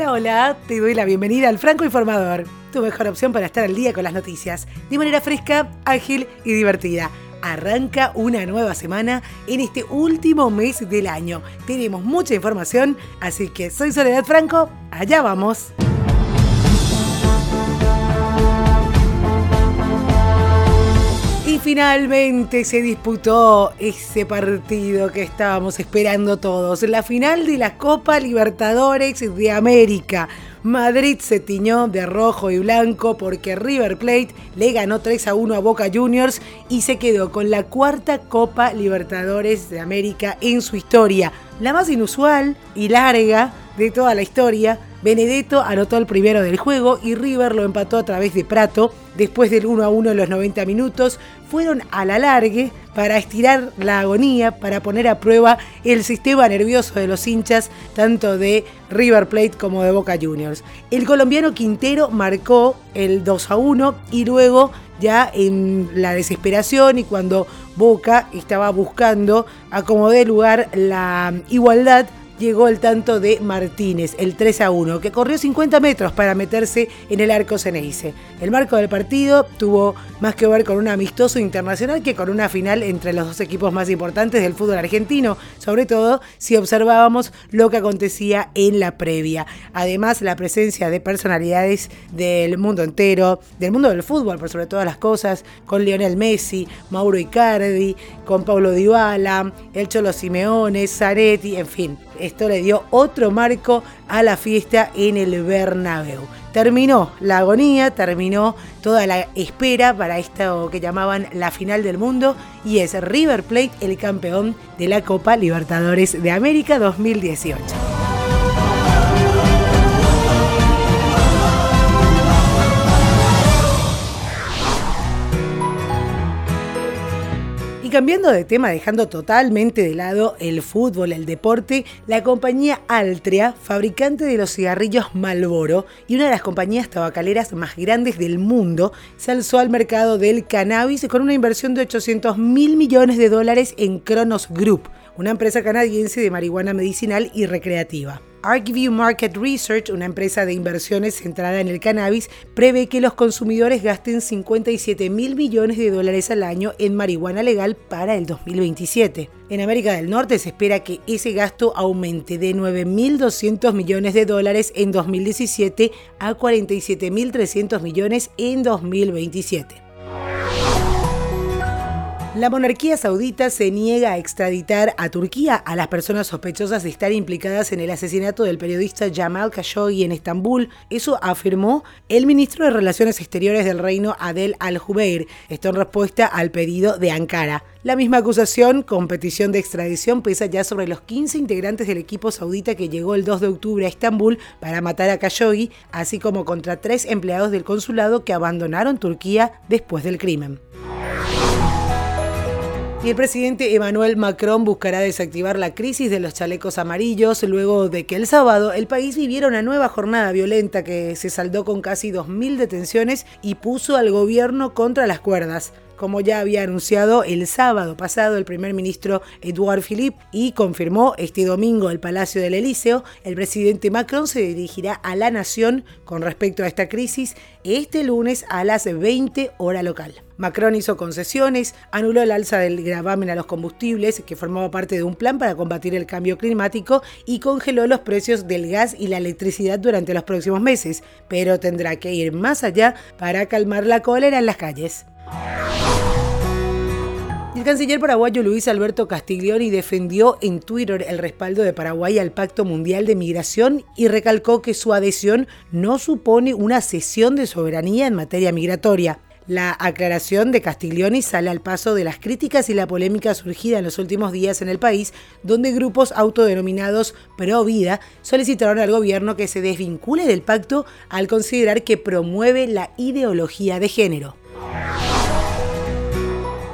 Hola, hola, te doy la bienvenida al Franco Informador, tu mejor opción para estar al día con las noticias, de manera fresca, ágil y divertida. Arranca una nueva semana en este último mes del año. Tenemos mucha información, así que soy Soledad Franco, allá vamos. Finalmente se disputó ese partido que estábamos esperando todos, la final de la Copa Libertadores de América. Madrid se tiñó de rojo y blanco porque River Plate le ganó 3 a 1 a Boca Juniors y se quedó con la cuarta Copa Libertadores de América en su historia, la más inusual y larga de toda la historia. Benedetto anotó el primero del juego y River lo empató a través de Prato. Después del 1 a 1 en los 90 minutos, fueron a la largue para estirar la agonía, para poner a prueba el sistema nervioso de los hinchas, tanto de River Plate como de Boca Juniors. El colombiano Quintero marcó el 2 a 1 y luego ya en la desesperación y cuando Boca estaba buscando acomodar lugar la igualdad, llegó el tanto de Martínez, el 3 a 1, que corrió 50 metros para meterse en el arco Ceneice. El marco del partido tuvo más que ver con un amistoso internacional que con una final entre los dos equipos más importantes del fútbol argentino, sobre todo si observábamos lo que acontecía en la previa. Además, la presencia de personalidades del mundo entero, del mundo del fútbol por sobre todas las cosas, con Lionel Messi, Mauro Icardi, con Paulo Dybala, el Cholo Simeone, Zaretti, en fin esto le dio otro marco a la fiesta en el Bernabéu. Terminó la agonía, terminó toda la espera para esto que llamaban la final del mundo y es River Plate el campeón de la Copa Libertadores de América 2018. Cambiando de tema, dejando totalmente de lado el fútbol, el deporte, la compañía Altria, fabricante de los cigarrillos Malboro y una de las compañías tabacaleras más grandes del mundo, se alzó al mercado del cannabis con una inversión de 800 mil millones de dólares en Kronos Group, una empresa canadiense de marihuana medicinal y recreativa. ArcView Market Research, una empresa de inversiones centrada en el cannabis, prevé que los consumidores gasten 57 mil millones de dólares al año en marihuana legal para el 2027. En América del Norte se espera que ese gasto aumente de 9.200 millones de dólares en 2017 a 47.300 millones en 2027. La monarquía saudita se niega a extraditar a Turquía a las personas sospechosas de estar implicadas en el asesinato del periodista Jamal Khashoggi en Estambul. Eso afirmó el ministro de Relaciones Exteriores del reino Adel Al-Jubeir. Esto en respuesta al pedido de Ankara. La misma acusación con petición de extradición pesa ya sobre los 15 integrantes del equipo saudita que llegó el 2 de octubre a Estambul para matar a Khashoggi, así como contra tres empleados del consulado que abandonaron Turquía después del crimen. Y el presidente Emmanuel Macron buscará desactivar la crisis de los chalecos amarillos luego de que el sábado el país viviera una nueva jornada violenta que se saldó con casi 2.000 detenciones y puso al gobierno contra las cuerdas como ya había anunciado el sábado pasado el primer ministro Edouard Philippe y confirmó este domingo el Palacio del Elíseo, el presidente Macron se dirigirá a la nación con respecto a esta crisis este lunes a las 20 hora local. Macron hizo concesiones, anuló el alza del gravamen a los combustibles, que formaba parte de un plan para combatir el cambio climático, y congeló los precios del gas y la electricidad durante los próximos meses, pero tendrá que ir más allá para calmar la cólera en las calles. El canciller paraguayo Luis Alberto Castiglioni defendió en Twitter el respaldo de Paraguay al Pacto Mundial de Migración y recalcó que su adhesión no supone una cesión de soberanía en materia migratoria. La aclaración de Castiglioni sale al paso de las críticas y la polémica surgida en los últimos días en el país, donde grupos autodenominados pro vida solicitaron al gobierno que se desvincule del pacto al considerar que promueve la ideología de género.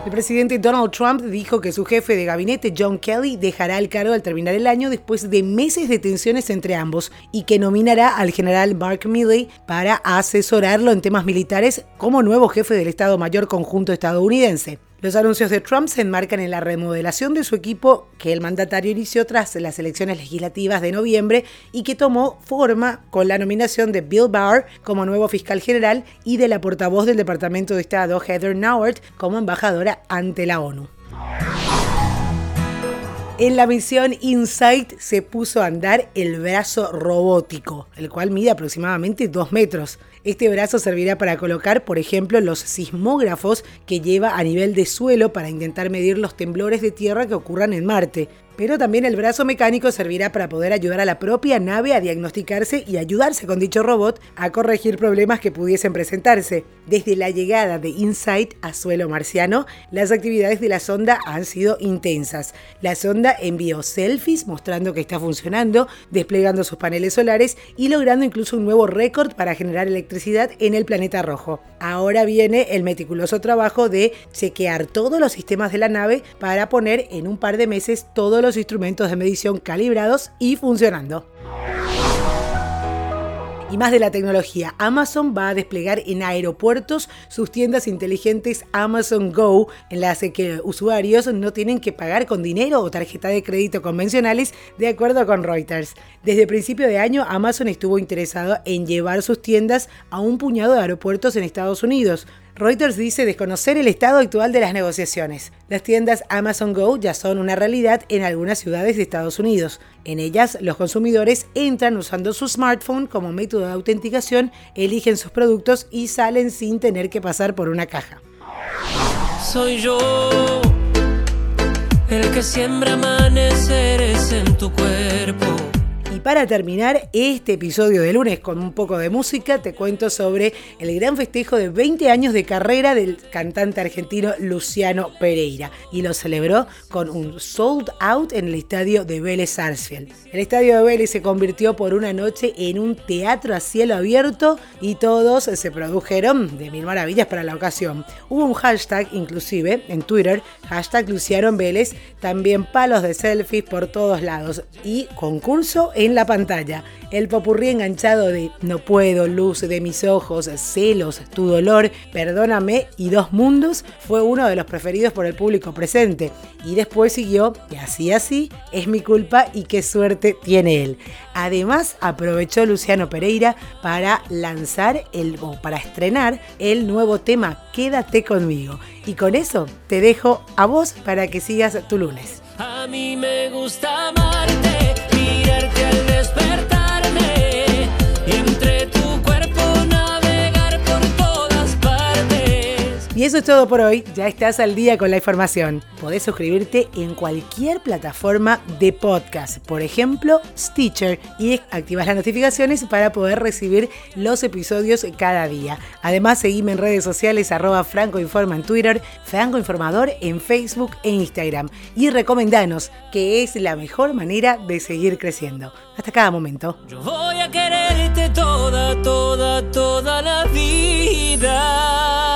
El presidente Donald Trump dijo que su jefe de gabinete, John Kelly, dejará el cargo al terminar el año después de meses de tensiones entre ambos y que nominará al general Mark Milley para asesorarlo en temas militares como nuevo jefe del Estado Mayor Conjunto estadounidense. Los anuncios de Trump se enmarcan en la remodelación de su equipo que el mandatario inició tras las elecciones legislativas de noviembre y que tomó forma con la nominación de Bill Barr como nuevo fiscal general y de la portavoz del Departamento de Estado Heather Nauert como embajadora ante la ONU. En la misión InSight se puso a andar el brazo robótico, el cual mide aproximadamente 2 metros. Este brazo servirá para colocar, por ejemplo, los sismógrafos que lleva a nivel de suelo para intentar medir los temblores de tierra que ocurran en Marte pero también el brazo mecánico servirá para poder ayudar a la propia nave a diagnosticarse y ayudarse con dicho robot a corregir problemas que pudiesen presentarse. Desde la llegada de InSight a suelo marciano, las actividades de la sonda han sido intensas. La sonda envió selfies mostrando que está funcionando, desplegando sus paneles solares y logrando incluso un nuevo récord para generar electricidad en el planeta rojo. Ahora viene el meticuloso trabajo de chequear todos los sistemas de la nave para poner en un par de meses todos los instrumentos de medición calibrados y funcionando. Y más de la tecnología, Amazon va a desplegar en aeropuertos sus tiendas inteligentes Amazon Go, en las que usuarios no tienen que pagar con dinero o tarjeta de crédito convencionales, de acuerdo con Reuters. Desde principio de año, Amazon estuvo interesado en llevar sus tiendas a un puñado de aeropuertos en Estados Unidos. Reuters dice desconocer el estado actual de las negociaciones. Las tiendas Amazon Go ya son una realidad en algunas ciudades de Estados Unidos. En ellas, los consumidores entran usando su smartphone como método de autenticación, eligen sus productos y salen sin tener que pasar por una caja. Soy yo el que siembra amaneceres en tu cuerpo para terminar este episodio de lunes con un poco de música, te cuento sobre el gran festejo de 20 años de carrera del cantante argentino Luciano Pereira y lo celebró con un sold out en el estadio de Vélez Sarsfield. El estadio de Vélez se convirtió por una noche en un teatro a cielo abierto y todos se produjeron de mil maravillas para la ocasión. Hubo un hashtag inclusive en Twitter, hashtag Luciano Vélez, también palos de selfies por todos lados y concurso en la pantalla. El popurrí enganchado de No puedo, luz de mis ojos, celos, tu dolor, perdóname y dos mundos fue uno de los preferidos por el público presente. Y después siguió, así así, es mi culpa y qué suerte tiene él. Además, aprovechó Luciano Pereira para lanzar el, o para estrenar el nuevo tema Quédate conmigo. Y con eso te dejo a vos para que sigas tu lunes. Eso es todo por hoy, ya estás al día con la información. Podés suscribirte en cualquier plataforma de podcast, por ejemplo Stitcher, y activas las notificaciones para poder recibir los episodios cada día. Además, seguime en redes sociales arroba francoinforma en Twitter, Franco Informador en Facebook e Instagram. Y recomendanos, que es la mejor manera de seguir creciendo. Hasta cada momento. Yo voy a quererte toda, toda, toda la vida.